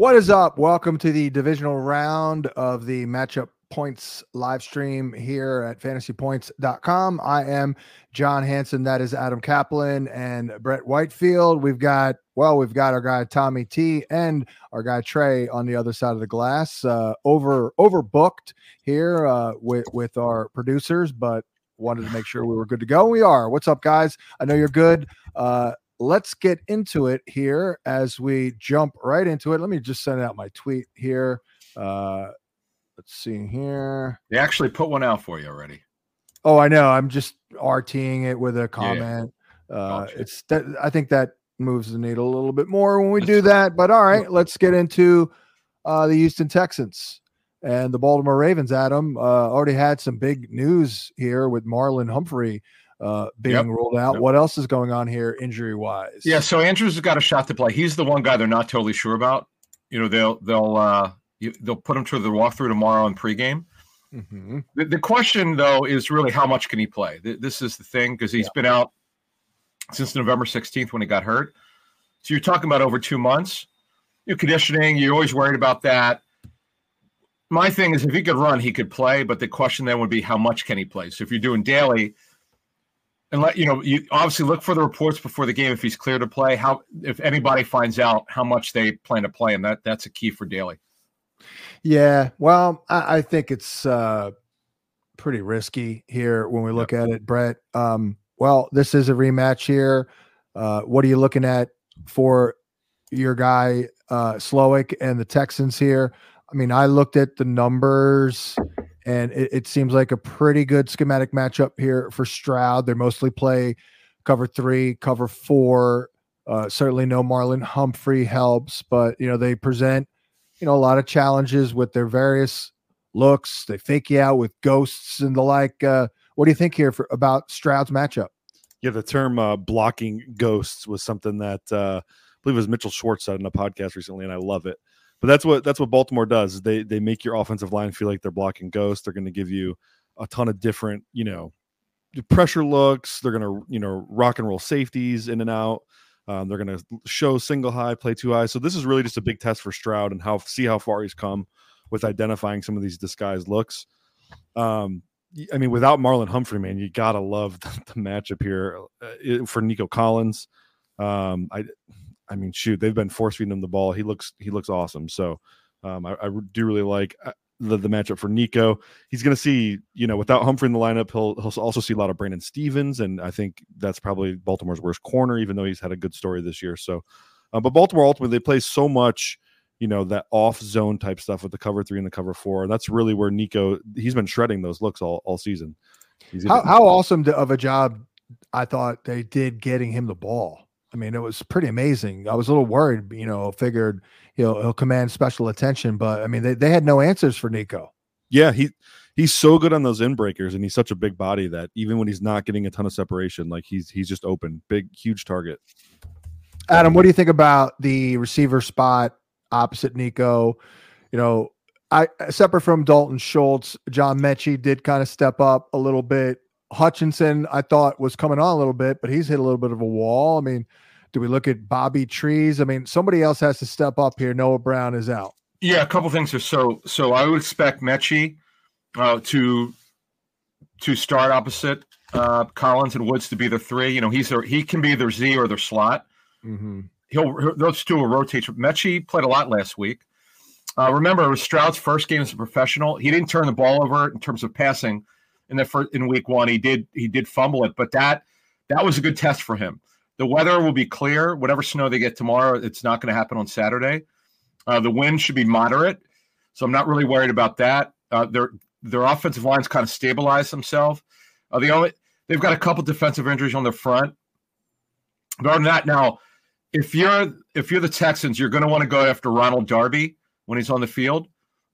What is up? Welcome to the divisional round of the matchup points live stream here at fantasypoints.com. I am John Hansen. That is Adam Caplan and Brett Whitefield. We've got, well, we've got our guy Tommy T and our guy Trey on the other side of the glass. Uh, over overbooked here uh, with, with our producers, but wanted to make sure we were good to go. We are. What's up, guys? I know you're good. Uh, let's get into it here as we jump right into it. Let me just send out my tweet here. Uh, let's see here. They actually put one out for you already. Oh, I know. I'm just RTing it with a comment. Yeah. Uh, gotcha. It's that I think that moves the needle a little bit more when we do that. But all right, let's get into uh, the Houston Texans and the Baltimore Ravens. Adam uh, already had some big news here with Marlon Humphrey uh, being yep. ruled out. Yep. What else is going on here injury wise? Yeah, so Andrews has got a shot to play. He's the one guy they're not totally sure about. You know, they'll they'll uh, you, they'll put him through the walkthrough tomorrow in pregame. Mm-hmm. The, the, question though is really how much can he play? This is the thing because he's yeah. been out since November 16th when he got hurt. So you're talking about over two months. You conditioning, you're always worried about that. My thing is if he could run, he could play, but the question then would be how much can he play? So if you're doing daily, and let you know you obviously look for the reports before the game if he's clear to play. How if anybody finds out how much they plan to play him that that's a key for daily yeah well i, I think it's uh pretty risky here when we look yep. at it brett. Um well this is a rematch here. Uh what are you looking at for your guy uh Slowik and the texans here? I mean i looked at the numbers and it, it, seems like a pretty good schematic matchup here for Stroud. They mostly play cover three, cover four. Uh, certainly, no Marlon Humphrey helps, but you know they present you know a lot of challenges with their various looks. They fake you out with ghosts and the like. Uh, what do you think here for, about Stroud's matchup? Yeah, the term uh, blocking ghosts was something that uh, I believe it was Mitchell Schwartz said in a podcast recently, and I love it. But that's what that's what Baltimore does. They they make your offensive line feel like they're blocking ghosts. They're going to give you a ton of different, you know, pressure looks. They're going to you know rock and roll safeties in and out. Um, they're going to show single high, play two high. So this is really just a big test for Stroud and how see how far he's come with identifying some of these disguised looks. Um, I mean, without Marlon Humphrey, man, you gotta love the, the matchup here uh, for Nico Collins. Um, I I mean, shoot, they've been force feeding him the ball. He looks he looks awesome. So um, I, I, do really like uh, the, the matchup for Nico. He's going to see, you know, without Humphrey in the lineup, he'll he'll also see a lot of Brandon Stephens, and I think that's probably Baltimore's worst corner, even though he's had a good story this year. So, uh, but Baltimore ultimately they play so much, you know, that off zone type stuff with the cover three and the cover four. And that's really where Nico he's been shredding those looks all all season. How how awesome of a job I thought they did getting him the ball. I mean, it was pretty amazing. I was a little worried, you know, figured he'll he'll command special attention, but I mean, they, they had no answers for Nico. Yeah, he he's so good on those in breakers, and he's such a big body that even when he's not getting a ton of separation, like he's he's just open, big, huge target. Adam, what do you think about the receiver spot opposite Nico? You know, I separate from Dalton Schultz, John Metchie did kind of step up a little bit Hutchinson, I thought was coming on a little bit, but he's hit a little bit of a wall. I mean, do we look at Bobby Trees? I mean, somebody else has to step up here. Noah Brown is out. Yeah, a couple things. Are so so I would expect Metchie uh, to to start opposite uh, Collins and Woods to be the three. You know, he's their, he can be their Z or their slot. Mm-hmm. He'll those two will rotate. Metchie played a lot last week. Uh, remember, it was Stroud's first game as a professional. He didn't turn the ball over in terms of passing in the first in week one. He did he did fumble it, but that that was a good test for him. The weather will be clear. Whatever snow they get tomorrow, it's not going to happen on Saturday. Uh, the wind should be moderate, so I'm not really worried about that. Uh, their their offensive lines kind of stabilized themselves. Uh, the only they've got a couple defensive injuries on their front. But other than that, now if you're if you're the Texans, you're going to want to go after Ronald Darby when he's on the field.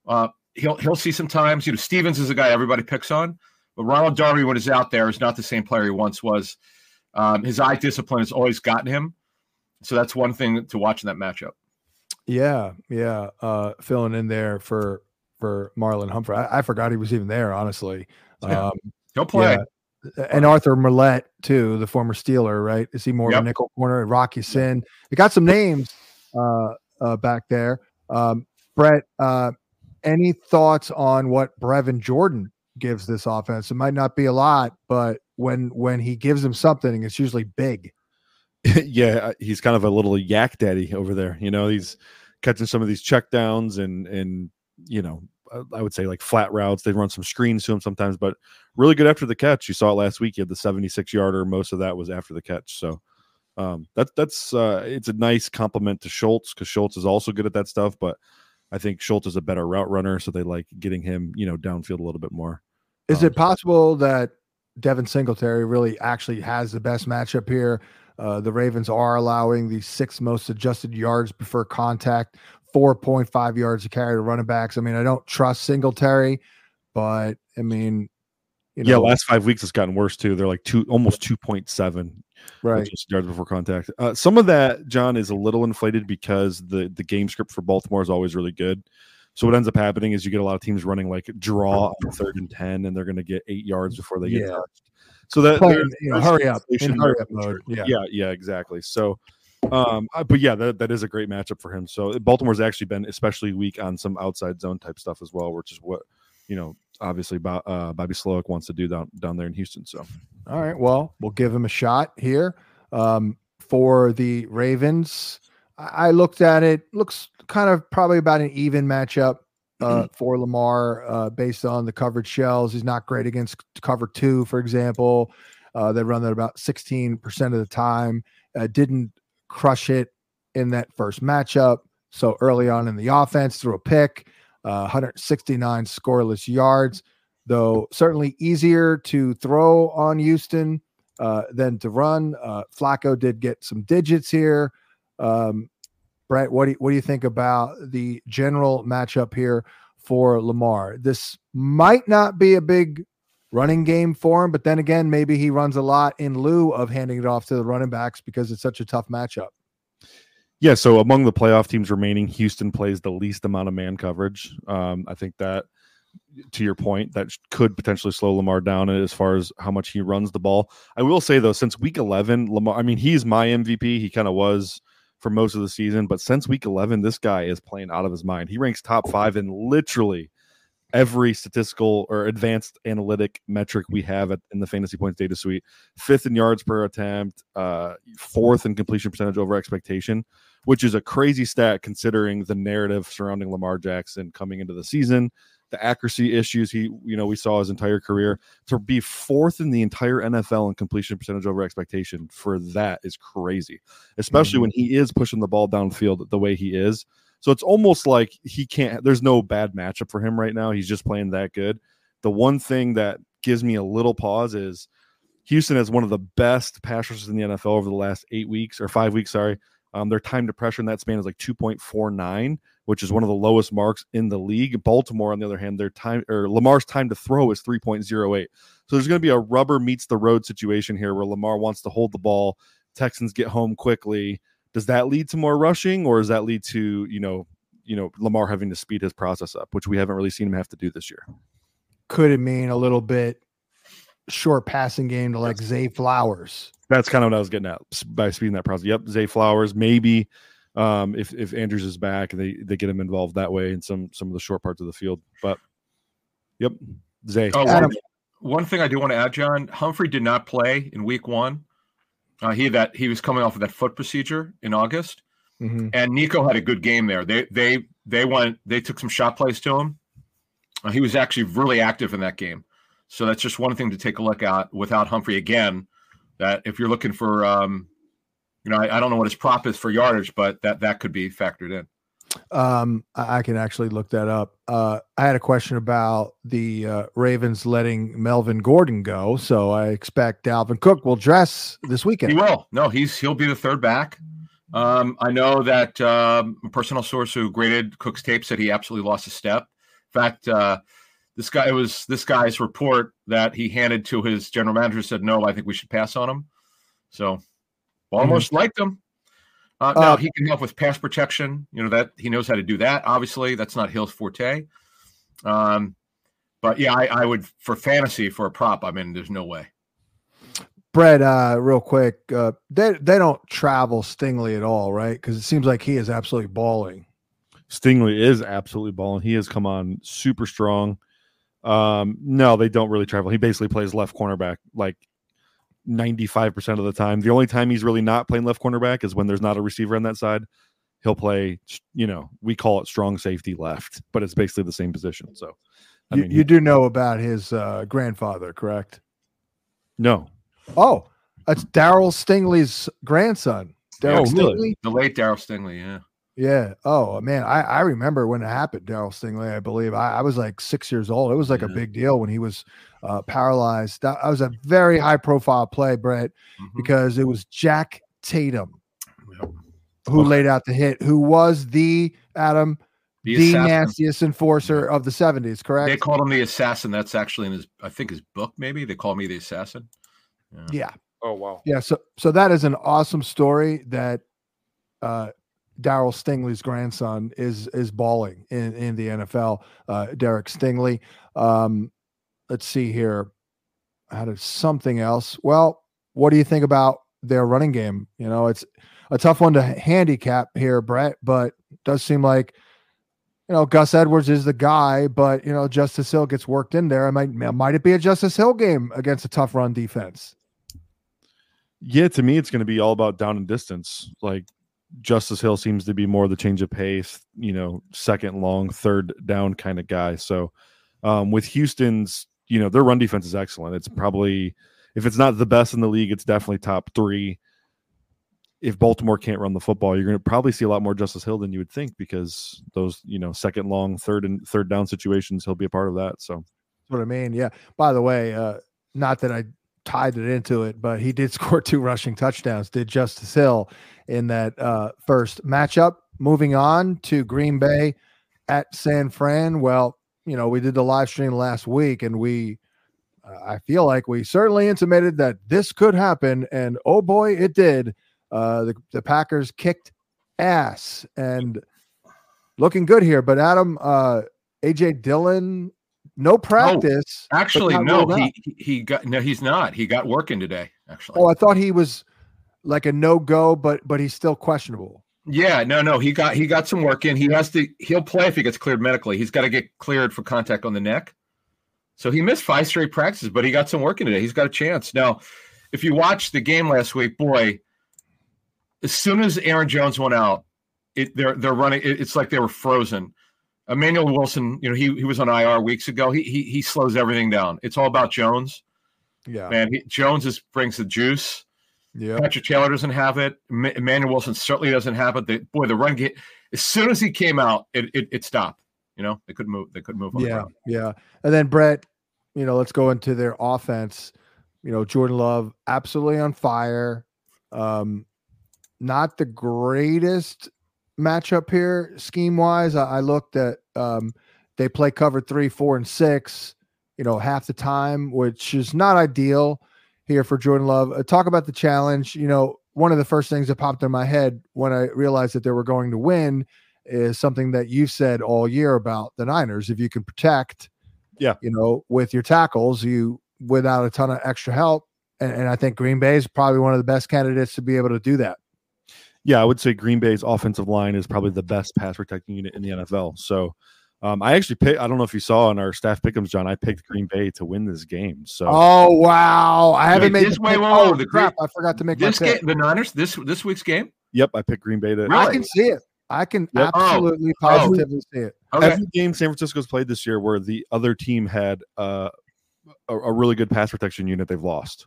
Uh, he'll he'll see sometimes. You know, Stephens is a guy everybody picks on. But Ronald Darby, when he's out there, is not the same player he once was. Um, his eye discipline has always gotten him. So that's one thing to watch in that matchup. Yeah, yeah. Uh, filling in there for for Marlon Humphrey. I, I forgot he was even there, honestly. Um, He'll play. Yeah. And Arthur Maulet, too, the former Steeler, right? Is he more yep. of a nickel corner? Rock Ya-Sin. They got some names uh, uh, back there. Um, Brett, uh, any thoughts on what Brevin Jordan gives this offense? It might not be a lot, but when when he gives them something, it's usually big. yeah, he's kind of a little yak daddy over there. You know, he's catching some of these check downs and and you know uh, I would say like flat routes. They run some screens to him sometimes, but really good after the catch. You saw it last week. He had the 76 yarder. Most of that was after the catch. So um, that, that's uh, it's a nice compliment to Schultz because Schultz is also good at that stuff. But I think Schultz is a better route runner, so they like getting him, you know, downfield a little bit more. Is um, it possible that Devin Singletary really actually has the best matchup here? Uh, the Ravens are allowing the six most adjusted yards before contact 4.5 yards to carry to running backs. I mean, I don't trust Singletary, but I mean, you know, yeah, last five weeks it's gotten worse too. They're like two, almost 2.7 right yards before contact. Uh, some of that, John, is a little inflated because the the game script for Baltimore is always really good. So what ends up happening is you get a lot of teams running like draw on third and ten, and they're going to get eight yards before they get yeah. touched. So that Playing, you know, hurry up, hurry up mode. Yeah, yeah, yeah, exactly. So um, uh, but yeah, that, that is a great matchup for him. So Baltimore's actually been especially weak on some outside zone type stuff as well, which is what you know obviously uh, Bobby Slowik wants to do down down there in Houston. So, all right, well, we'll give him a shot here um, for the Ravens. I looked at it; looks kind of probably about an even matchup uh, mm-hmm. for Lamar uh, based on the coverage shells. He's not great against cover two, for example. Uh, they run that about 16% of the time. Uh, didn't crush it in that first matchup. So early on in the offense, threw a pick, uh, 169 scoreless yards, though certainly easier to throw on Houston uh, than to run. Uh, Flacco did get some digits here. Um, Brett, what do you, what do you think about the general matchup here for Lamar? This might not be a big running game for him. But then again, maybe he runs a lot in lieu of handing it off to the running backs because it's such a tough matchup. Yeah, so among the playoff teams remaining, Houston plays the least amount of man coverage. Um, I think that, to your point, that could potentially slow Lamar down as far as how much he runs the ball. I will say though, since Week 11, Lamar, I mean, he's my MVP. He kind of was for most of the season, but since Week 11, this guy is playing out of his mind. He ranks top five in literally every statistical or advanced analytic metric we have at, in the fantasy points data suite fifth in yards per attempt uh, fourth in completion percentage over expectation which is a crazy stat considering the narrative surrounding lamar jackson coming into the season the accuracy issues he you know we saw his entire career to be fourth in the entire nfl in completion percentage over expectation for that is crazy especially mm-hmm. when he is pushing the ball downfield the way he is so it's almost like he can't, there's no bad matchup for him right now. He's just playing that good. The one thing that gives me a little pause is Houston has one of the best pass rushers in the NFL over the last eight weeks or five weeks. Sorry. Um, their time to pressure in that span is like 2.49, which is one of the lowest marks in the league. Baltimore, on the other hand, their time or Lamar's time to throw is 3.08. So there's going to be a rubber meets the road situation here where Lamar wants to hold the ball. Texans get home quickly does that lead to more rushing or does that lead to you know you know lamar having to speed his process up which we haven't really seen him have to do this year could it mean a little bit short passing game to like zay flowers that's kind of what i was getting at by speeding that process yep zay flowers maybe um, if if andrews is back and they they get him involved that way in some some of the short parts of the field but yep zay oh, one, one thing i do want to add john humphrey did not play in week one uh, he that he was coming off of that foot procedure in August, mm-hmm. and Nico had a good game there. They they they went they took some shot plays to him. Uh, he was actually really active in that game, so that's just one thing to take a look at. Without Humphrey again, that if you're looking for, um, you know, I, I don't know what his prop is for yardage, but that that could be factored in. Um, I can actually look that up. Uh, I had a question about the uh, Ravens letting Melvin Gordon go, so I expect Dalvin Cook will dress this weekend. He will. No, he's he'll be the third back. Um, I know that um, a personal source who graded Cook's tape said he absolutely lost a step. In fact, uh, this guy it was this guy's report that he handed to his general manager said, "No, I think we should pass on him." So, almost mm-hmm. liked him. Uh, now uh, he can help with pass protection. You know that he knows how to do that. Obviously, that's not Hill's forte. Um, but yeah, I, I, would for fantasy for a prop. I mean, there's no way. Brett, uh, real quick, uh, they they don't travel Stingley at all, right? Because it seems like he is absolutely balling. Stingley is absolutely balling. He has come on super strong. Um, no, they don't really travel. He basically plays left cornerback like 95% of the time. The only time he's really not playing left cornerback is when there's not a receiver on that side. He'll play, you know, we call it strong safety left, but it's basically the same position. So, I you, mean, you he, do know about his uh, grandfather, correct? No. Oh, that's Darryl Stingley's grandson. Darryl oh, Stingley? The late Darryl Stingley, yeah. Yeah. Oh man, I, I remember when it happened, Darryl Stingley. I believe I, I, was like six years old. It was like yeah. a big deal when he was uh, paralyzed. That, that, was a very high profile play, Brett, mm-hmm. because it was Jack Tatum yep. who laid out the hit. Who was the Adam the, the nastiest enforcer of the seventies? Correct. They called him the assassin. That's actually in his, I think, his book. Maybe they call me the assassin. Yeah. yeah. Oh wow. Yeah. So so that is an awesome story that. Uh, Darryl Stingley's grandson is is balling in in the NFL. Uh, Derek Stingley. Um, let's see here. How of something else? Well, what do you think about their running game? You know, it's a tough one to handicap here, Brett, but does seem like you know Gus Edwards is the guy, but you know Justice Hill gets worked in there. I might might it be a Justice Hill game against a tough run defense? Yeah, to me, it's going to be all about down and distance. Like Justice Hill seems to be more the change of pace, you know, second long, third down kind of guy. So um, with Houston's, you know, their run defense is excellent. It's probably, if it's not the best in the league, it's definitely top three. If Baltimore can't run the football, you're going to probably see a lot more Justice Hill than you would think because those, you know, second long, third and third down situations, he'll be a part of that. So that's what I mean. Yeah. By the way, uh, not that I tied it into it, but he did score two rushing touchdowns, did Justice Hill in that uh, first matchup. Moving on to Green Bay at San Fran. Well, you know, we did the live stream last week and we, uh, I feel like we certainly intimated that this could happen. And oh boy, it did. Uh, the, the Packers kicked ass and looking good here. But Adam, uh, AJ Dillon no practice. Oh, actually, no, he he got no, he's not. He got working today. Actually. Oh, I thought he was like a no go, but but he's still questionable. Yeah, no, no, he got he got some work in. He has to he'll play if he gets cleared medically. He's got to get cleared for contact on the neck. So he missed five straight practices, but he got some work in today. He's got a chance. Now, if you watched the game last week, boy, as soon as Aaron Jones went out, it they're they're running. It, it's like they were frozen. Emmanuel Wilson, you know, he he was on IR weeks ago. He he he slows everything down. It's all about Jones. Yeah, man. He, Jones is, brings the juice. Yeah, Patrick Taylor doesn't have it. Emmanuel Wilson certainly doesn't have it. The, boy, the run game. As soon as he came out, it it, it stopped. You know, they couldn't move. They couldn't move. yeah, yeah. And then Brett, you know, let's go into their offense. You know, Jordan Love absolutely on fire. Um, not the greatest matchup here scheme wise. I, I, looked at um, they play cover three, four, and six. You know, half the time, which is not ideal here for Jordan Love. Uh, talk about the challenge. You know, one of the first things that popped in my head when I realized that they were going to win is something that you've said all year about the Niners. If you can protect, yeah, you know, with your tackles, you without a ton of extra help. And, and I think Green Bay is probably one of the best candidates to be able to do that yeah, I would say Green Bay's offensive line is probably the best pass protecting unit in the NFL. So um, I actually picked, I don't know if you saw on our staff pickums, John, I picked Green Bay to win this game. So Oh wow. I haven't made this way. Whoa, oh, the crap. I forgot to make this game the Niners, this this week's game. Yep, I picked Green Bay to really? I can see it. I can yep. absolutely oh. positively oh. see it. Okay. Every game San Francisco's played this year where the other team had uh, a, a, really good pass protection unit, they've lost.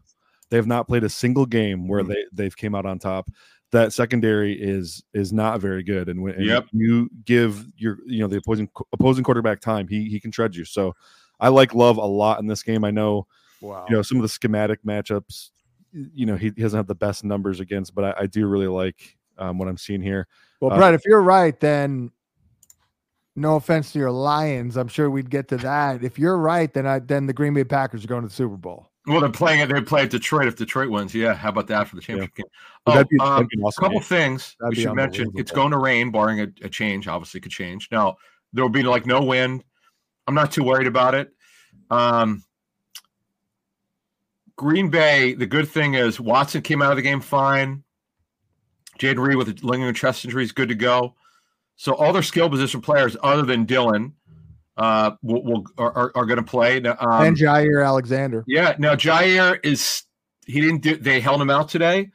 They have not played a single game where mm-hmm. they they've came out on top that secondary is is not very good. And when and yep. you give your you know the opposing opposing quarterback time, he he can tread you. So I like Love a lot in this game. I know, wow. you know some of the schematic matchups. You know he, he doesn't have the best numbers against, but I, I do really like um, what I'm seeing here. Well, uh, if you're right, then no offense to your Lions, I'm sure we'd get to that. If you're right, then I then the Green Bay Packers are going to the Super Bowl. Well, they're playing it. They play at Detroit if Detroit wins. Yeah, how about that for the championship yeah. game? Oh, that'd be, um, awesome couple things that'd we should mention. It's going to rain, barring a, a change. Obviously, could change. Now there will be like no wind. I'm not too worried about it. Um, Green Bay. The good thing is Watson came out of the game fine. Jayden Reed with a lingering chest injury is good to go. So all their skill position players, other than Dillon, uh, will, will are, are, going to play. Um, and Jaire Alexander. Yeah. Now Jaire is he didn't do. They held him out today.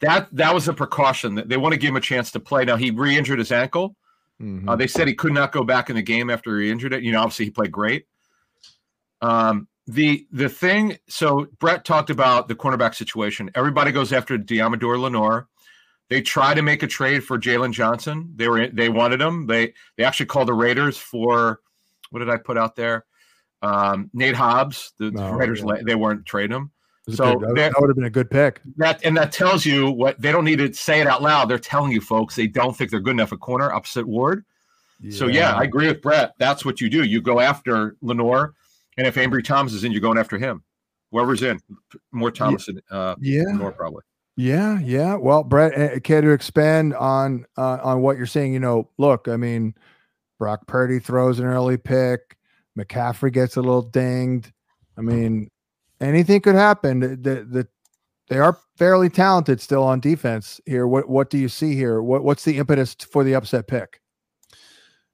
That that was a precaution. That they want to give him a chance to play. Now he re-injured his ankle. Mm-hmm. Uh, they said he could not go back in the game after he injured it. You know, obviously he played great. Um, the the thing. So Brett talked about the cornerback situation. Everybody goes after Deommodore Lenoir. They tried to make a trade for Jaylon Johnson. They were they wanted him. They they actually called the Raiders for what did I put out there? Um, Nate Hobbs. The, oh, Raiders yeah. they weren't trading him. So that would have been a good pick. That and that tells you what they don't need to say it out loud. They're telling you folks they don't think they're good enough at corner opposite Ward. Yeah. So yeah, I agree with Brett. That's what you do. You go after Lenoir, and if Ambry Thomas is in, you're going after him. Whoever's in, more Thomas and uh, yeah, Lenoir probably. Yeah, yeah. Well, Brett, uh, care to expand on uh, on what you're saying? You know, look, I mean, Brock Purdy throws an early pick. McCaffrey gets a little dinged. I mean, anything could happen. The, the they are fairly talented still on defense here. What what do you see here? What what's the impetus for the upset pick?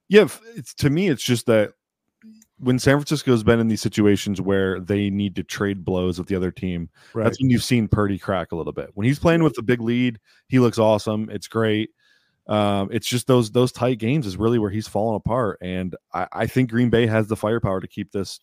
Yeah, it's to me, it's just that when San Francisco's been in these situations where they need to trade blows with the other team, right. that's when you've seen Purdy crack a little bit. When he's playing with the big lead, he looks awesome. It's great. Um, it's just those those tight games is really where he's falling apart. And I, I think Green Bay has the firepower to keep this,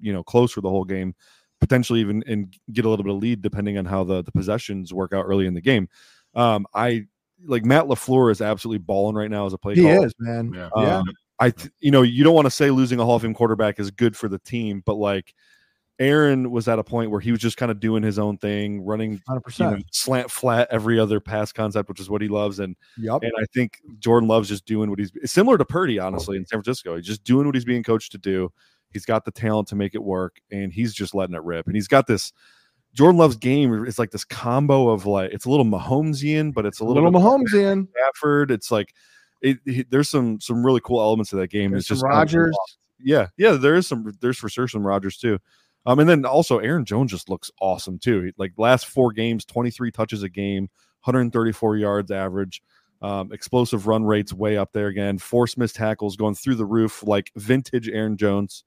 you know, close for the whole game, potentially even and get a little bit of lead depending on how the the possessions work out early in the game. Um, I like Matt LaFleur is absolutely balling right now as a play. He caller. is, man. Yeah. Um, yeah. I, you know, you don't want to say losing a Hall of Fame quarterback is good for the team, but like Aaron was at a point where he was just kind of doing his own thing, running you know, slant flat every other pass concept, which is what he loves. And yep. and I think Jordan loves just doing what he's similar to Purdy, honestly, in San Francisco. He's just doing what he's being coached to do. He's got the talent to make it work, and he's just letting it rip. And he's got this Jordan Love's game is like this combo of like it's a little Mahomesian, but it's a little, little Mahomesian. Stafford. It's like it, it, there's some some really cool elements of that game. There's it's just Rodgers. Yeah, yeah, there is some. There's for sure some Rodgers too. Um, and then also Aaron Jones just looks awesome too. Like last four games, 23 touches a game, 134 yards average. Um, explosive run rates way up there again. Force missed tackles going through the roof like vintage Aaron Jones.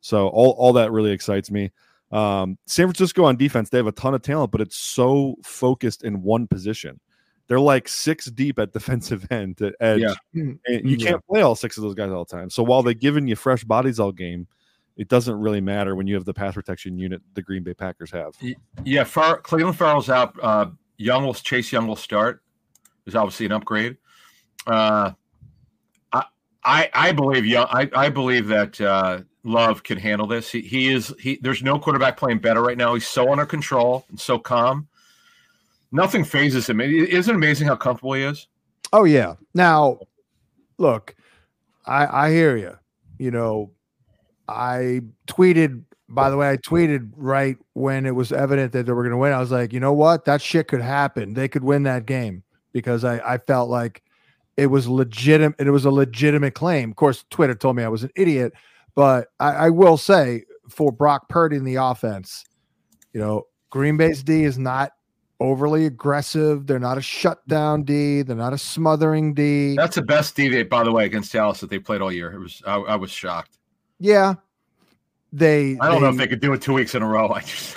So all all that really excites me. Um, San Francisco on defense, they have a ton of talent, but it's so focused in one position they're like six deep at defensive end to edge. Yeah. And you can't play all six of those guys all the time. So while they're giving you fresh bodies all game, it doesn't really matter when you have the pass protection unit the Green Bay Packers have. Yeah, Far- Clelin Ferrell's out. Uh, Young will Chase Young will start. There's obviously an upgrade. Uh, I, I I believe Young. I, I believe that uh, Love can handle this. He, he is he. There's no quarterback playing better right now. He's so under control and so calm nothing phases him. Isn't it amazing how comfortable he is? Oh yeah. Now, look, I I hear you. You know, I tweeted. By the way, I tweeted right when it was evident that they were going to win. I was like, you know what? That shit could happen. They could win that game because I I felt like it was legitimate. It was a legitimate claim. Of course, Twitter told me I was an idiot, but I, I will say for Brock Purdy in the offense, you know, Green Bay's D is not overly aggressive. They're not a shutdown D. They're not a smothering D. That's the best D, by the way, against Dallas that they played all year. It was I, I was shocked. Yeah, they. I don't they, know if they could do it two weeks in a row. I just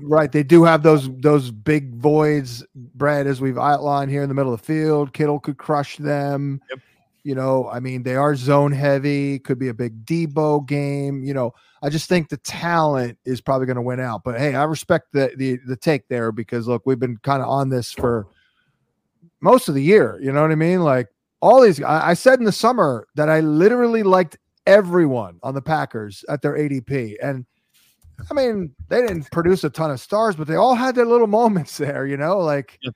right. They do have those those big voids, Brad, as we've outlined here in the middle of the field. Kittle could crush them. Yep. You know, I mean, they are zone heavy. Could be a big Debo game. You know, I just think the talent is probably going to win out. But hey, I respect the the the take there because look, we've been kind of on this for most of the year. You know what I mean? Like all these. I, I said in the summer that I literally liked everyone on the Packers at their ADP, and I mean, they didn't produce a ton of stars, but they all had their little moments there. You know, like. Yeah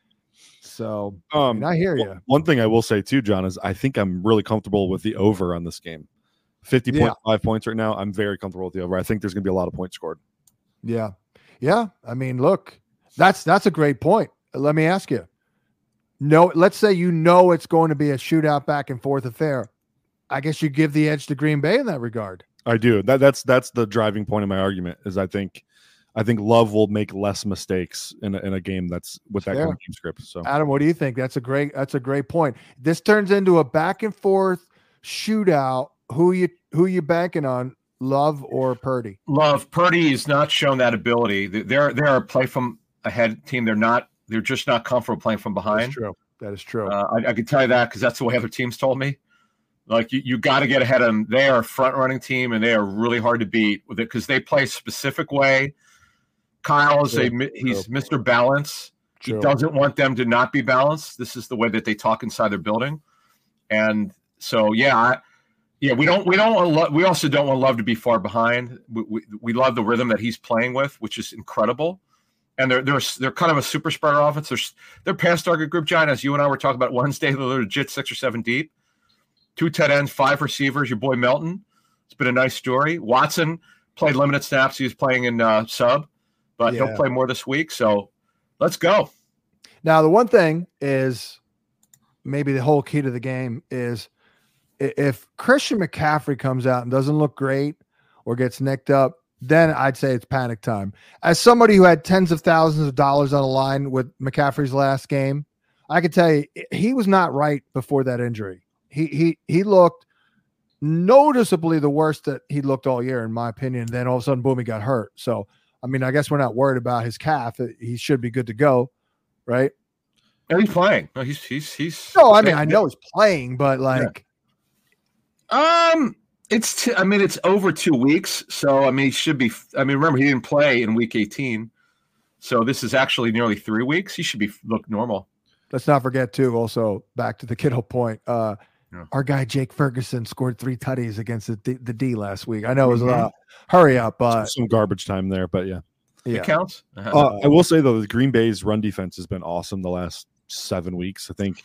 so um, I, mean, I hear you. One thing I will say too, John, is I think I'm really comfortable with the over on this game. 50.5 yeah. points right now. I'm very comfortable with the over. I think there's going to be a lot of points scored. Yeah. Yeah. I mean, look, that's that's a great point. Let me ask you. No, let's say you know it's going to be a shootout back and forth affair. I guess you give the edge to Green Bay in that regard. I do. That that's that's the driving point of my argument is I think I think Love will make less mistakes in a, in a game that's with that kind of game script. So, Adam, what do you think? That's a great that's a great point. This turns into a back and forth shootout. Who you who you banking on? Love or Purdy? Love Purdy has not shown that ability. They're they're a play from ahead team. They're not. They're just not comfortable playing from behind. That's true. That is true. Uh, I, I can tell you that because that's the way other teams told me. Like you, you got to get ahead of them. They are a front running team, and they are really hard to beat with it because they play a specific way. Kyle is a he's Mr. Balance. True. He doesn't want them to not be balanced. This is the way that they talk inside their building, and so yeah, I, yeah, we don't we don't want lo- we also don't want Love to be far behind. We, we, we love the rhythm that he's playing with, which is incredible. And they're they're they're kind of a super spreader offense. They're they're past target group giant. As you and I were talking about Wednesday, they're legit six or seven deep. Two tight ends, five receivers. Your boy Melton. It's been a nice story. Watson played limited snaps. He was playing in uh, sub, but yeah. he'll play more this week. So let's go. Now the one thing is maybe the whole key to the game is if Christian McCaffrey comes out and doesn't look great or gets nicked up, then I'd say it's panic time. As somebody who had tens of thousands of dollars on the line with McCaffrey's last game, I can tell you he was not right before that injury. He he he looked noticeably the worst that he looked all year, in my opinion. Then all of a sudden, boom, he got hurt. So I mean, I guess we're not worried about his calf. He should be good to go, right? And he's playing. No, he's he's he's. No, I mean I know he's playing, but like um, it's t- I mean it's over two weeks, so I mean he should be. I mean remember he didn't play in week eighteen, so this is actually nearly three weeks. He should be look normal. Let's not forget too. Also back to the Kittle point. Uh, yeah. Our guy Jake Ferguson scored three tutties against the D, the D last week. I know it was a mm-hmm. hurry up, but some garbage time there, but yeah, yeah. it counts. Uh-huh. Uh, I will say though, the Green Bay's run defense has been awesome the last seven weeks. I think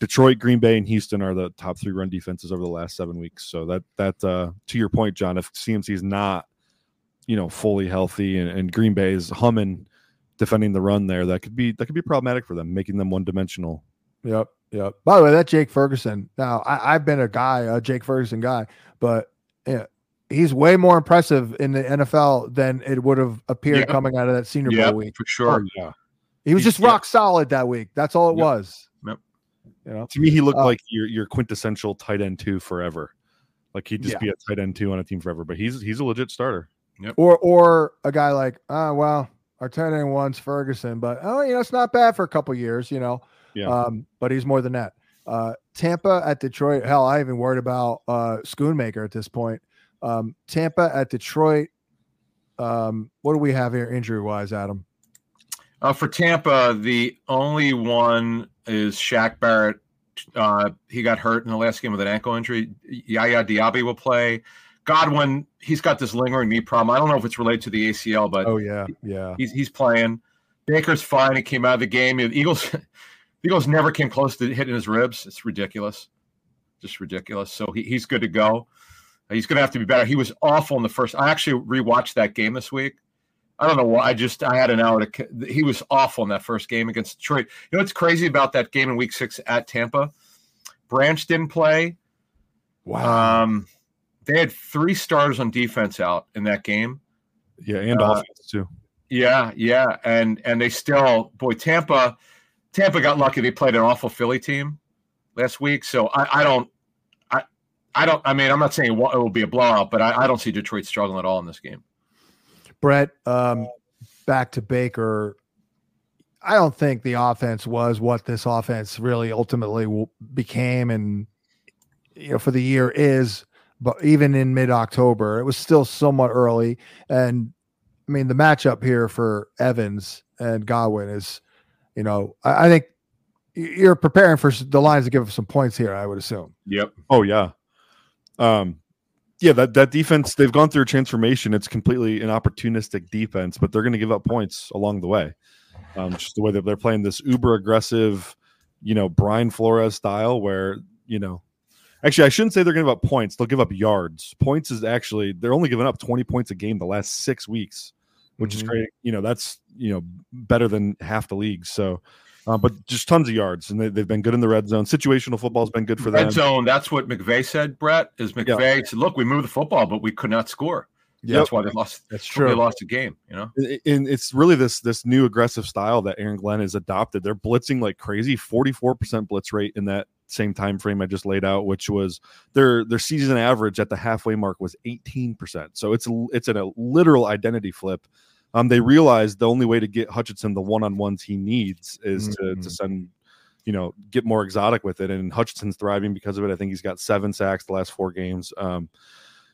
Detroit, Green Bay, and Houston are the top three run defenses over the last seven weeks. So that that uh, to your point, John, if CMC is not you know fully healthy and, and Green Bay is humming defending the run there, that could be that could be problematic for them, making them one dimensional. Yep, yep. By the way, that Jake Ferguson. Now I, have been a guy, a Jake Ferguson guy, but yeah, he's way more impressive in the NFL than it would have appeared yep. coming out of that Senior yep, Bowl week. For sure, oh, yeah. He was he's, just rock solid that week. That's all it was. You know, to me, he looked uh, like your your quintessential tight end two forever. Like he'd just yeah. be a tight end two on a team forever. But he's he's a legit starter. Yep. Or or a guy like, ah, oh, well, our tight end one's Ferguson, but oh, you know, it's not bad for a couple years, you know. Yeah. Um, but he's more than that. Uh, Tampa at Detroit. Hell, I even worried about uh, Schoonmaker at this point. Um, Tampa at Detroit. Um, what do we have here injury wise, Adam? Uh, for Tampa, the only one is Shaq Barrett. Uh, he got hurt in the last game with an ankle injury. Yaya Diaby will play. Godwin, he's got this lingering knee problem. I don't know if it's related to the ACL, but oh yeah, yeah, he's he's playing. Baker's fine. He came out of the game. Eagles, the Eagles never came close to hitting his ribs. It's ridiculous, just ridiculous. So he, he's good to go. He's going to have to be better. He was awful in the first. I actually rewatched that game this week. I don't know why. I just I had an hour to. He was awful in that first game against Detroit. You know what's crazy about that game in Week Six at Tampa? Branch didn't play. Wow. Um, they had three stars on defense out in that game. Yeah, and uh, offense too. Yeah, yeah, and and they still boy Tampa. Tampa got lucky. They played an awful Philly team last week, so I, I don't. I, I don't. I mean, I'm not saying it will be a blowout, but I, I don't see Detroit struggling at all in this game. Brett, um, back to Baker. I don't think the offense was what this offense really ultimately became, and you know, for the year is. But even in mid October, it was still somewhat early. And I mean, the matchup here for Evans and Godwin is, you know, I, I think you're preparing for the Lions to give up some points here. I would assume. Yep. Oh yeah. Um, yeah, that that defense they've gone through a transformation. It's completely an opportunistic defense, but they're going to give up points along the way. Um, just the way that they're playing this uber aggressive, you know, Brian Flores style, where you know, actually, I shouldn't say they're going to give up points. They'll give up yards. Points is actually they're only giving up twenty points a game the last six weeks, which mm-hmm. is great. You know, that's you know better than half the league. So uh, but just tons of yards, and they, have been good in the red zone. Situational football's been good for red them. zone. That's what McVay said. Brett is McVay yeah. said, "Look, we moved the football, but we could not score." Yeah, That's why they lost. that's true. They lost a game. You know. And it's really this this new aggressive style that Aaron Glenn has adopted. They're blitzing like crazy, forty four percent blitz rate in that same time frame I just laid out, which was their their season average at the halfway mark was eighteen percent. So it's a, it's a literal identity flip. Um, they realized the only way to get Hutchinson the one on ones he needs is to Mhm. to send. You know, get more exotic with it, and Hutchinson's thriving because of it. I think he's got seven sacks the last four games. Um,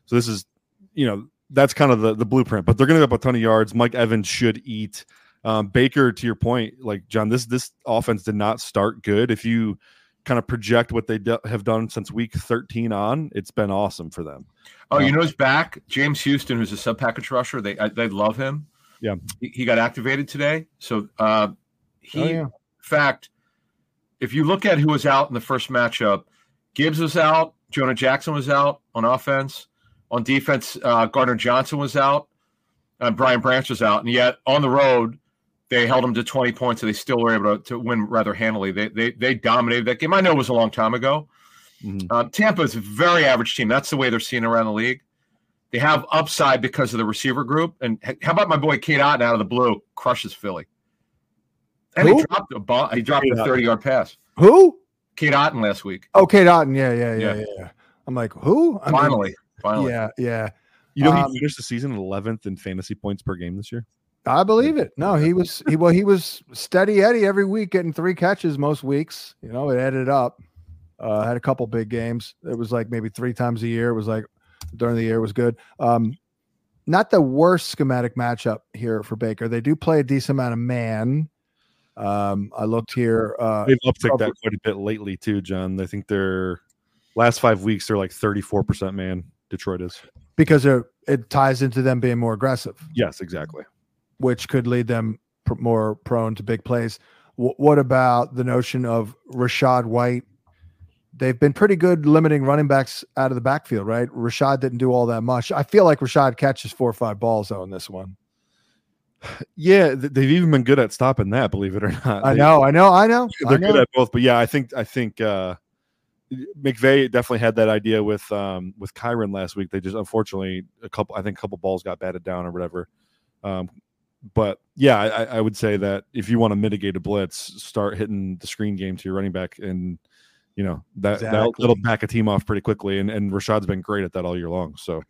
so this is, you know, that's kind of the the blueprint. But they're going to get up a ton of yards. Mike Evans should eat. Um, Baker, to your point, like John, this this offense did not start good. If you kind of project what they do, have done since week 13 on, it's been awesome for them. Oh, Um, you know who's back? James Houston, who's a sub package rusher. They I, they love him. Yeah. he, he got activated today. So uh, he, Oh, yeah. in fact, if you look at who was out in the first matchup, Gibbs was out, Jonah Jackson was out on offense. On defense, uh, Gardner Johnson was out, and Brian Branch was out, and yet on the road. They held them to 20 points, and they still were able to, to win rather handily. They, they they dominated that game. I know it was a long time ago, Mhm. um, Tampa is a very average team. That's the way they're seen around the league. They have upside because of the receiver group. And how about my boy Cade Otton out of the blue crushes Philly? And he dropped a ball, he dropped Cade a 30 yard pass. Who? Cade Otton last week. Okay, Otton. Yeah, yeah, yeah, Yeah. yeah. I'm like, who? I mean, Finally. finally. yeah, yeah. You know, Um, he finished the season 11th in fantasy points per game this year. I believe it. No, he was he well, he was steady Eddie every week, getting three catches most weeks. You know, it added up. Uh, had a couple big games. It was like maybe three times a year. It was like during the year was good. Um, not the worst schematic matchup here for Baker. They do play a decent amount of man. Um, I looked here. Uh, They've upticked that quite a bit lately, too, John. I think they're last five weeks, they're like 34% man. Detroit is. because it ties into them being more aggressive. Yes, exactly. Which could lead them pr- more prone to big plays. Wh- what about the notion of Rachaad White? They've been pretty good limiting running backs out of the backfield, right? Rachaad didn't do all that much. I feel like Rachaad catches four or five balls though in this one. Yeah, they've even been good at stopping that, believe it or not. I They- know, I know, I know. They're know. good at both. But yeah, I think I think uh McVay definitely had that idea with um with Kyren last week. They just unfortunately a couple I think a couple balls got batted down or whatever. Um but yeah, I, I would say that if you want to mitigate a blitz, start hitting the screen game to your running back and you know that that'll, Exactly. that'll back a team off pretty quickly. And and Rachaad's been great at that all year long. So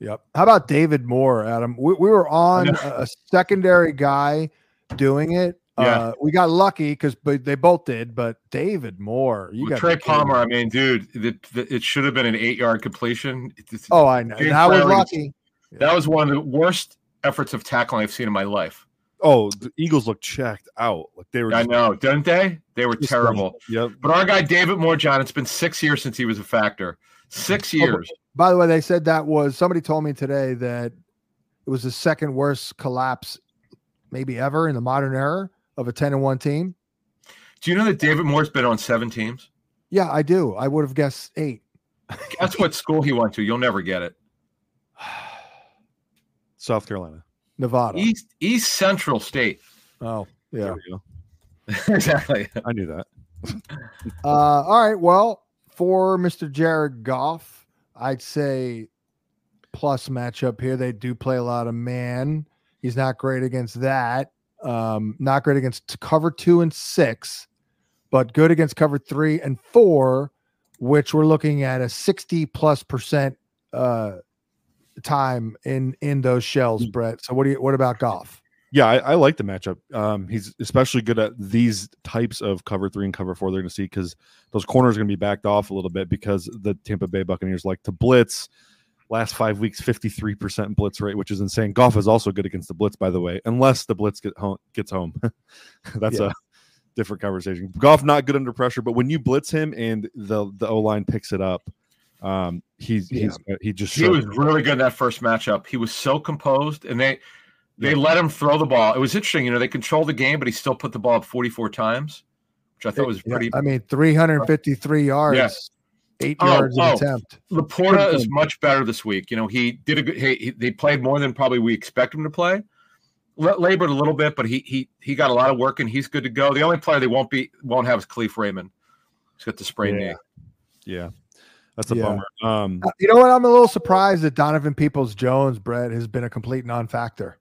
Yep. How about David Moore, Adam? We, we were on a, a secondary guy doing it. Yeah. Uh, we got lucky because but they both did, but David Moore, you With got Trey Palmer, I mean, dude, the, the, it should have been an eight yard completion. It- it's- Oh, I know. James That was lucky. That was one of the worst efforts of tackling I've seen in my life. oh, the Eagles look checked out. Like they were. I just- know, didn't they? They were just- terrible. Yep. But our guy David Moore, John, it's been six years since he was a factor. Six oh, years. By the way, they said that was somebody told me today that it was the second worst collapse maybe ever in the modern era of a 10 and 1 team. Do you know that David Moore's been on seven teams? Yeah, I do. I would have guessed 8. Guess what school he went to? You'll never get it. South Carolina. Nevada. East East Central State. Oh, There yeah. we go. exactly. I knew that. Uh all right, well, for Mr. Jared Goff, I'd say plus matchup here. They do play a lot of man. He's not great against that. Um, not great against cover two and six, but good against cover three and four, which we're looking at a 60 plus percent uh time in in those shells, Brett. So what do you what about Goff? Yeah, I, I like the matchup. Um, he's especially good at these types of cover three and cover four. They're going to see because those corners are going to be backed off a little bit because the Tampa Bay Buccaneers like to blitz. Last five weeks, fifty-three percent blitz rate, which is insane. Goff is also good against the blitz, by the way, unless the blitz get home, gets home. That's Yeah. a different conversation. Goff not good under pressure, but when you blitz him and the the O line picks it up, um, he's he's he just He was really good in that first matchup. He was so composed, and they they Yeah. let him throw the ball. It was interesting, you know. They controlled the game, but he still put the ball up forty four times, which I thought was Yeah, pretty. I mean, 353 yards, eight Oh, yards oh. attempt. Laporta is much better this week. You know, he did a good. He, he, they played more than probably we expect him to play. La- labored a little bit, but he he he got a lot of work and he's good to go. The only player they won't be won't have is Kalif Raymond. He's got the sprained Yeah. knee. Yeah. That's a Yeah. bummer. Um, Uh, You know what? I'm a little surprised that Donovan Peoples Jones, Brett, has been a complete non-factor.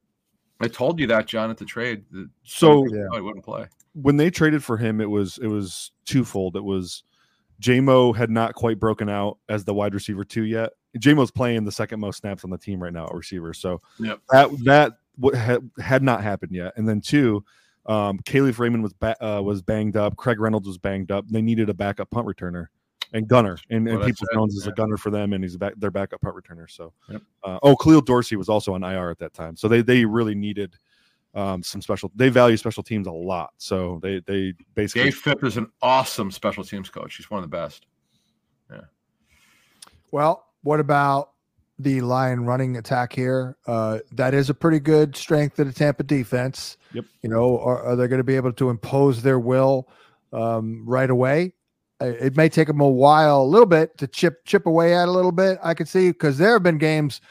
I told you that, John, at the trade. that so Yeah. I wouldn't play. when they traded for him, it was it was twofold. It was JMO had not quite broken out as the wide receiver two yet. JMO's playing the second most snaps on the team right now at receiver. So Yep. that that what had, had not happened yet. And then two, um, Kalif Raymond was ba- uh, was banged up. Craig Reynolds was banged up. They needed a backup punt returner and gunner. And, and Well, People Jones is yeah. a gunner for them, and he's back, their backup punt returner. So, Yep. uh, oh, Khalil Dorsey was also on IR at that time. So they they really needed um, some special. They value special teams a lot. So they they basically Dave Fipp is an awesome special teams coach. He's one of the best. Yeah. Well, what about the Lion running attack here? Uh, that is a pretty good strength of the Tampa defense. Yep. You know, are, are they going to be able to impose their will um, right away? It may take them a while, a little bit, to chip chip away at a little bit. I could see because there have been games,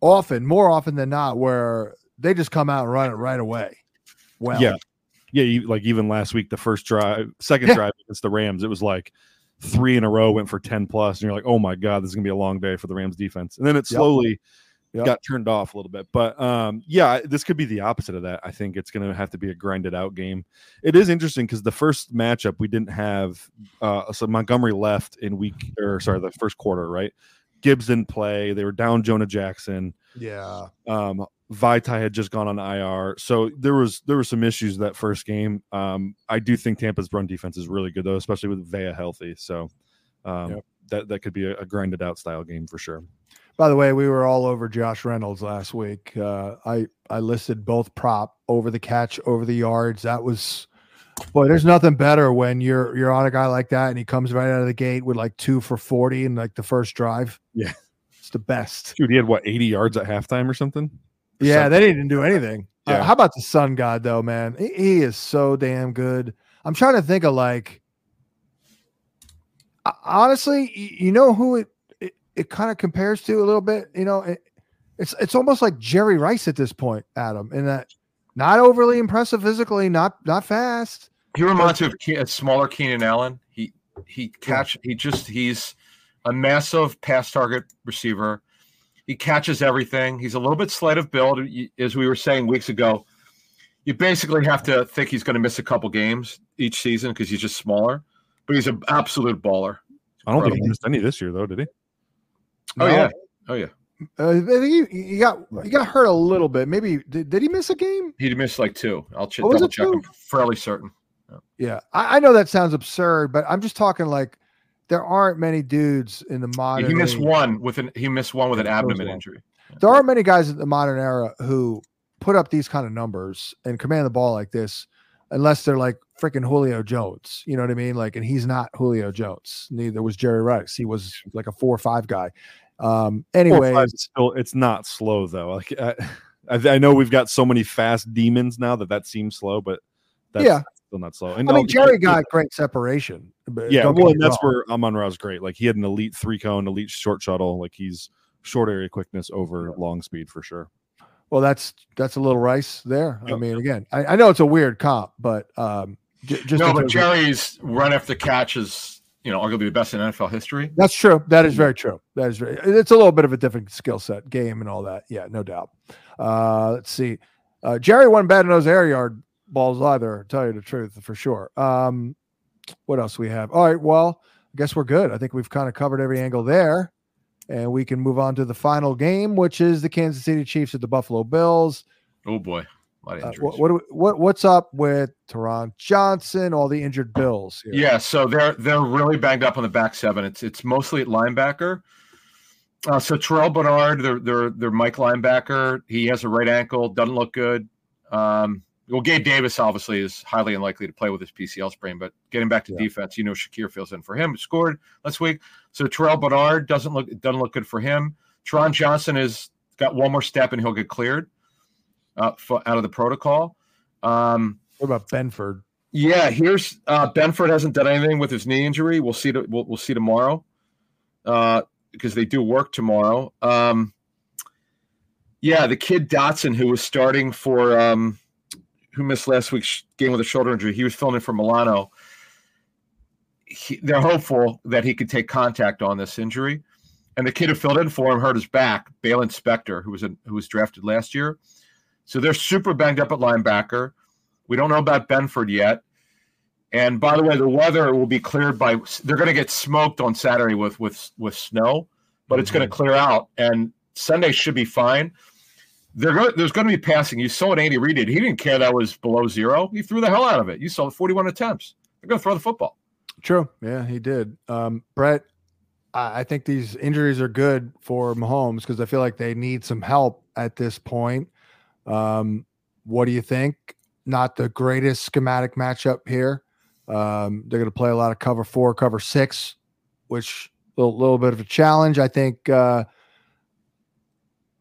often, more often than not, where they just come out and run it right away. Well, Yeah. yeah, you, like even last week, the first drive, second Yeah. drive against the Rams, it was like three in a row went for 10 plus, and you're like, oh my God, this is gonna be a long day for the Rams defense. And then it slowly Yep. Got turned off a little bit. But um, yeah, this could be the opposite of that. I think it's gonna have to be a grinded out game. It is interesting because the first matchup we didn't have uh so Montgomery left in week or sorry, the first quarter, right? Gibbs didn't play, they were down Jonah Jackson yeah, um Vitae had just gone on IR. So there was there were some issues that first game. Um I do think Tampa's run defense is really good though, especially with Vea healthy. So um Yep. that that could be a, a grinded out style game for sure. By the way, we were all over Josh Reynolds last week. Uh, I I listed both prop over the catch, over the yards. That was boy. There's nothing better when you're you're on a guy like that and he comes right out of the gate with like two for forty in like the first drive. Yeah. it's the best. Dude, he had what 80 yards at halftime or something? Yeah, Sun- they didn't do anything. Uh, Yeah. how about the Sun God though, man? He, he is so damn good. I'm trying to think of like, uh, honestly, you know who it it, it kind of compares to a little bit. You know, it, it's it's almost like Jerry Rice at this point, Adam, in that not overly impressive physically, not not fast. He reminds me of a smaller Keenan Allen. He he catch he just he's a massive pass target receiver. He catches everything. He's a little bit slight of build, as we were saying weeks ago. You basically have to think he's going to miss a couple games each season because he's just smaller. But he's an absolute baller. I don't think he missed any this year though, did he? Oh yeah, oh yeah. Uh, I think he, he got he got hurt a little bit. Maybe did, did he miss a game? He missed like two. I'll ch- Oh, was double it check. I'm two? fairly certain. Yeah, I, I know that sounds absurd, but I'm just talking like there aren't many dudes in the modern. he missed age- one with an he missed one with an Yeah, abdomen one. injury. There aren't many guys in the modern era who put up these kind of numbers and command the ball like this, unless they're like freaking Julio Jones. You know what I mean? Like, and he's not Julio Jones. Neither was Jerry Rice. He was like a four or five guy. Um. Four or Anyways, five is still it's not slow though. Like I, I, I know we've got so many fast demons now that that seems slow, but that's Yeah. still not slow. And I mean, Jerry got great separation. but yeah, don't get well, me and that's wrong. where Amon Ra's great. Like he had an elite three cone, elite short shuttle. Like he's short area quickness over long speed for sure. Well, that's that's a little Rice there. I mean, again, I, I know it's a weird comp, but um, j- just no, but Jerry's run after catch is you know arguably the best in NFL history. That's true. That is very true. That is very. It's a little bit of a different skill set, game, and all that. Yeah, no doubt. Uh, let's see. Uh, Jerry wasn't bad in those air yard balls either. Tell you the truth, for sure. Um, what else we have? All right. Well, I guess we're good. I think we've kind of covered every angle there, and we can move on to the final game, which is the Kansas City Chiefs at the Buffalo Bills. Oh boy, a lot of Uh, what, what what what's up with Taron Johnson? All the injured Bills. Here? Yeah, so they're they're really banged up on the back seven. It's it's mostly at linebacker. Uh, so Terrel Bernard, their their their Mike linebacker, he has a right ankle, doesn't look good. Um, well, Gabe Davis obviously is highly unlikely to play with his PCL sprain, but getting back to Yeah. defense, you know Shakir fills in for him. Scored last week, so Terrel Bernard doesn't look doesn't look good for him. Taron Johnson has got one more step and he'll get cleared uh, for, out of the protocol. Um, What about Benford? yeah, here's uh, Benford hasn't done anything with his knee injury. We'll see. To, we'll, we'll see tomorrow uh, because they do work tomorrow. Um, yeah, the kid Dodson who was starting for um, who missed last week's game with a shoulder injury. He was filling in for Milano. he, they're hopeful that he could take contact on this injury. And the kid who filled in for him hurt his back, Baylon Spector, who was a, who was drafted last year. So they're super banged up at linebacker. We don't know about Benford yet. And by the way, the weather will be cleared by. They're going to get smoked on Saturday with with with snow, but it's going to clear out, and Sunday should be fine. Going, there's going to be passing. You saw what Andy Reid did. He didn't care that was below zero. He threw the hell out of it. You saw 41 attempts. They're going to throw the football. True. Yeah, he did. Um, Brett, I think these injuries are good for Mahomes because I feel like they need some help at this point. Um, what do you think? Not the greatest schematic matchup here. Um, they're going to play a lot of cover four, cover six, which a little, little bit of a challenge. I think, uh,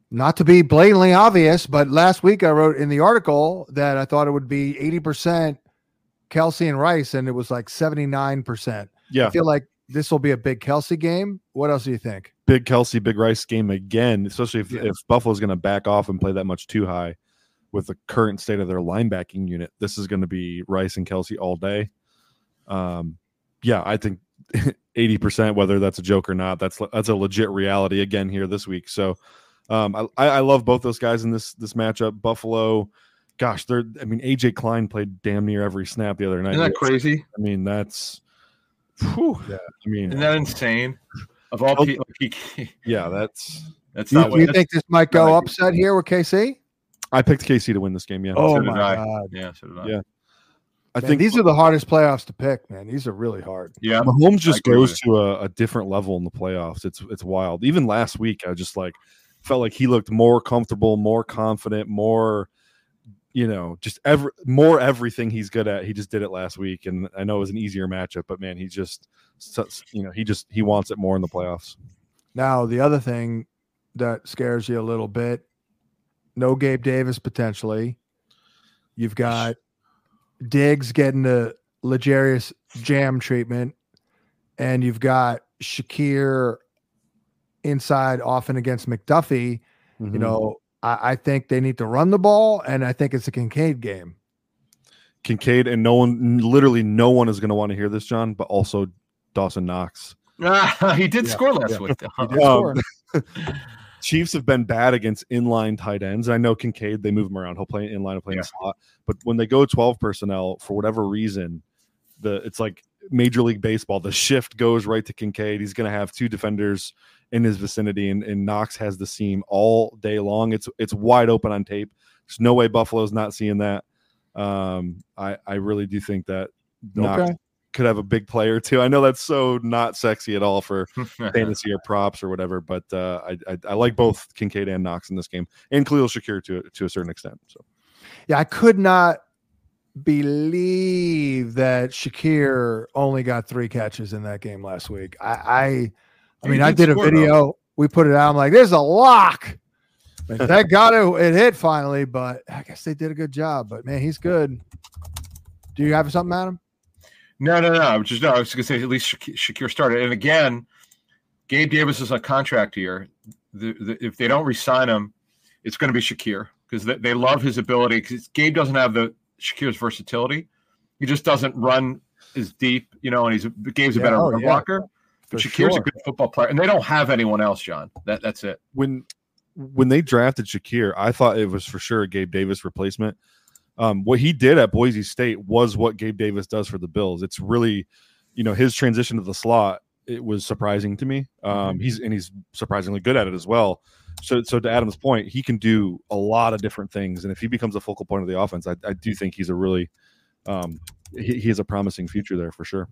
not to be blatantly obvious, but last week I wrote in the article that I thought it would be 80% Kelce and Rice, and it was like 79%. Yeah. I feel like this will be a big Kelce game. What else do you think? Big Kelce, big Rice game again, especially if, yeah. if Buffalo's going to back off and play that much too high with the current state of their linebacking unit. This is going to be Rice and Kelce all day. Um, yeah, I think 80%, whether that's a joke or not, that's that's a legit reality again here this week. So um, I, I love both those guys in this this matchup. Buffalo, gosh, they're I mean, AJ Klein played damn near every snap the other night. Isn't that crazy? I mean, that's whew, yeah. I mean, isn't that uh, insane? Of all people, yeah, that's that's. Do you, you think this might go upset here with KC? I picked KC to win this game. Yeah. Oh so my god. Yeah. So did I. Yeah. I man, think these are the hardest playoffs to pick, man. These are really hard. Yeah, Mahomes just goes to a, a, different level in the playoffs. It's it's wild. Even last week, I just like felt like he looked more comfortable, more confident, more, you know, just every more everything he's good at. He just did it last week, and I know it was an easier matchup, but man, he just, you know, he just he wants it more in the playoffs. Now the other thing that scares you a little bit, no Gabe Davis potentially. You've got Diggs getting the L'Jarius jam treatment, and you've got Shakir inside often against McDuffie. Mm-hmm. You know, I, I, think they need to run the ball, and I think it's a Kincaid game. Kincaid and no one, literally no one is going to want to hear this, John, but also Dawson Knox. he did yeah, score last yeah. week. Um, Chiefs have been bad against inline tight ends. I know Kincaid, they move him around. He'll play inline, he'll play yeah. in slot. But when they go 12 personnel, for whatever reason, the it's like Major League Baseball. The shift goes right to Kincaid. He's going to have two defenders in his vicinity, and, and Knox has the seam all day long. It's it's wide open on tape. There's no way Buffalo's not seeing that. Um, I I really do think that Knox okay could have a big player too. I know that's so not sexy at all for fantasy or props or whatever, but uh, I, I, I like both Kincaid and Knox in this game, and Khalil Shakir to to a certain extent. So, yeah, I could not believe that Shakir only got three catches in that game last week. I I, I mean, I did a video. Though. We put it out. I'm like, there's a lock. that got it. It hit finally, but I guess they did a good job. But man, he's good. Do you have something, Adam? No, no, no. I was just no, I was going to say at least Shakir started. And again, Gabe Davis is a contract here. The, the, if they don't resign him, it's going to be Shakir because they, they love his ability. Because Gabe doesn't have the Shakir's versatility. He just doesn't run as deep, you know. And he's Gabe's a yeah, better oh, run yeah. blocker. But Shakir's sure. a good football player, and they don't have anyone else, John. That that's it. When when they drafted Shakir, I thought it was for sure a Gabe Davis replacement um, what he did at Boise State was what Gabe Davis does for the Bills. It's really, you know, his transition to the slot. It was surprising to me. Um, mm-hmm. He's and he's surprisingly good at it as well. So, so to Adam's point, he can do a lot of different things, and if he becomes a focal point of the offense, I, I do think he's a really, um, he, he has a promising future there for sure.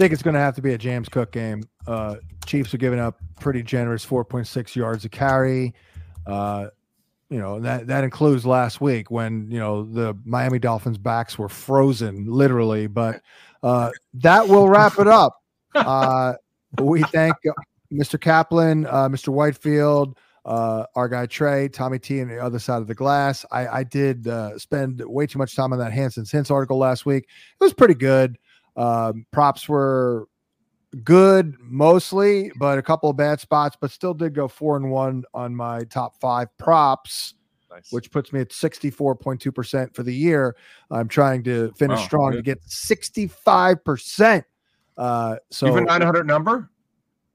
Think it's going to have to be a James Cook game. Uh, Chiefs are giving up pretty generous 4.6 yards a carry. Uh, you know that that includes last week when you know the Miami Dolphins backs were frozen literally. But uh, that will wrap it up. Uh, we thank Mr. Caplan, uh, Mr. Whitefield, uh, our guy Trey, Tommy T, on the other side of the glass. I, I did uh, spend way too much time on that Hansen's Hints article last week. It was pretty good. Um, props were good mostly, but a couple of bad spots, but still did go four and one on my top five props. Nice. Which puts me at 64.2% for the year. I'm trying to finish wow, strong good. to get 65% Uh, so you have a 900 number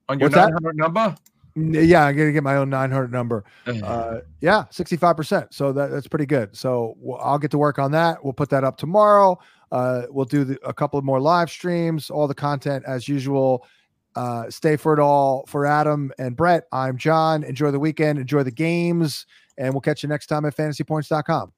on your What's that? 900 number. Yeah, I'm gonna get my own 900 number. Uh, yeah, 65%. So that, that's pretty good. So we'll, I'll get to work on that. We'll put that up tomorrow. Uh, we'll do the, a couple of more live streams, all the content as usual. Uh, stay for it all for Adam and Brett. I'm John. Enjoy the weekend, enjoy the games, and we'll catch you next time at fantasypoints.com.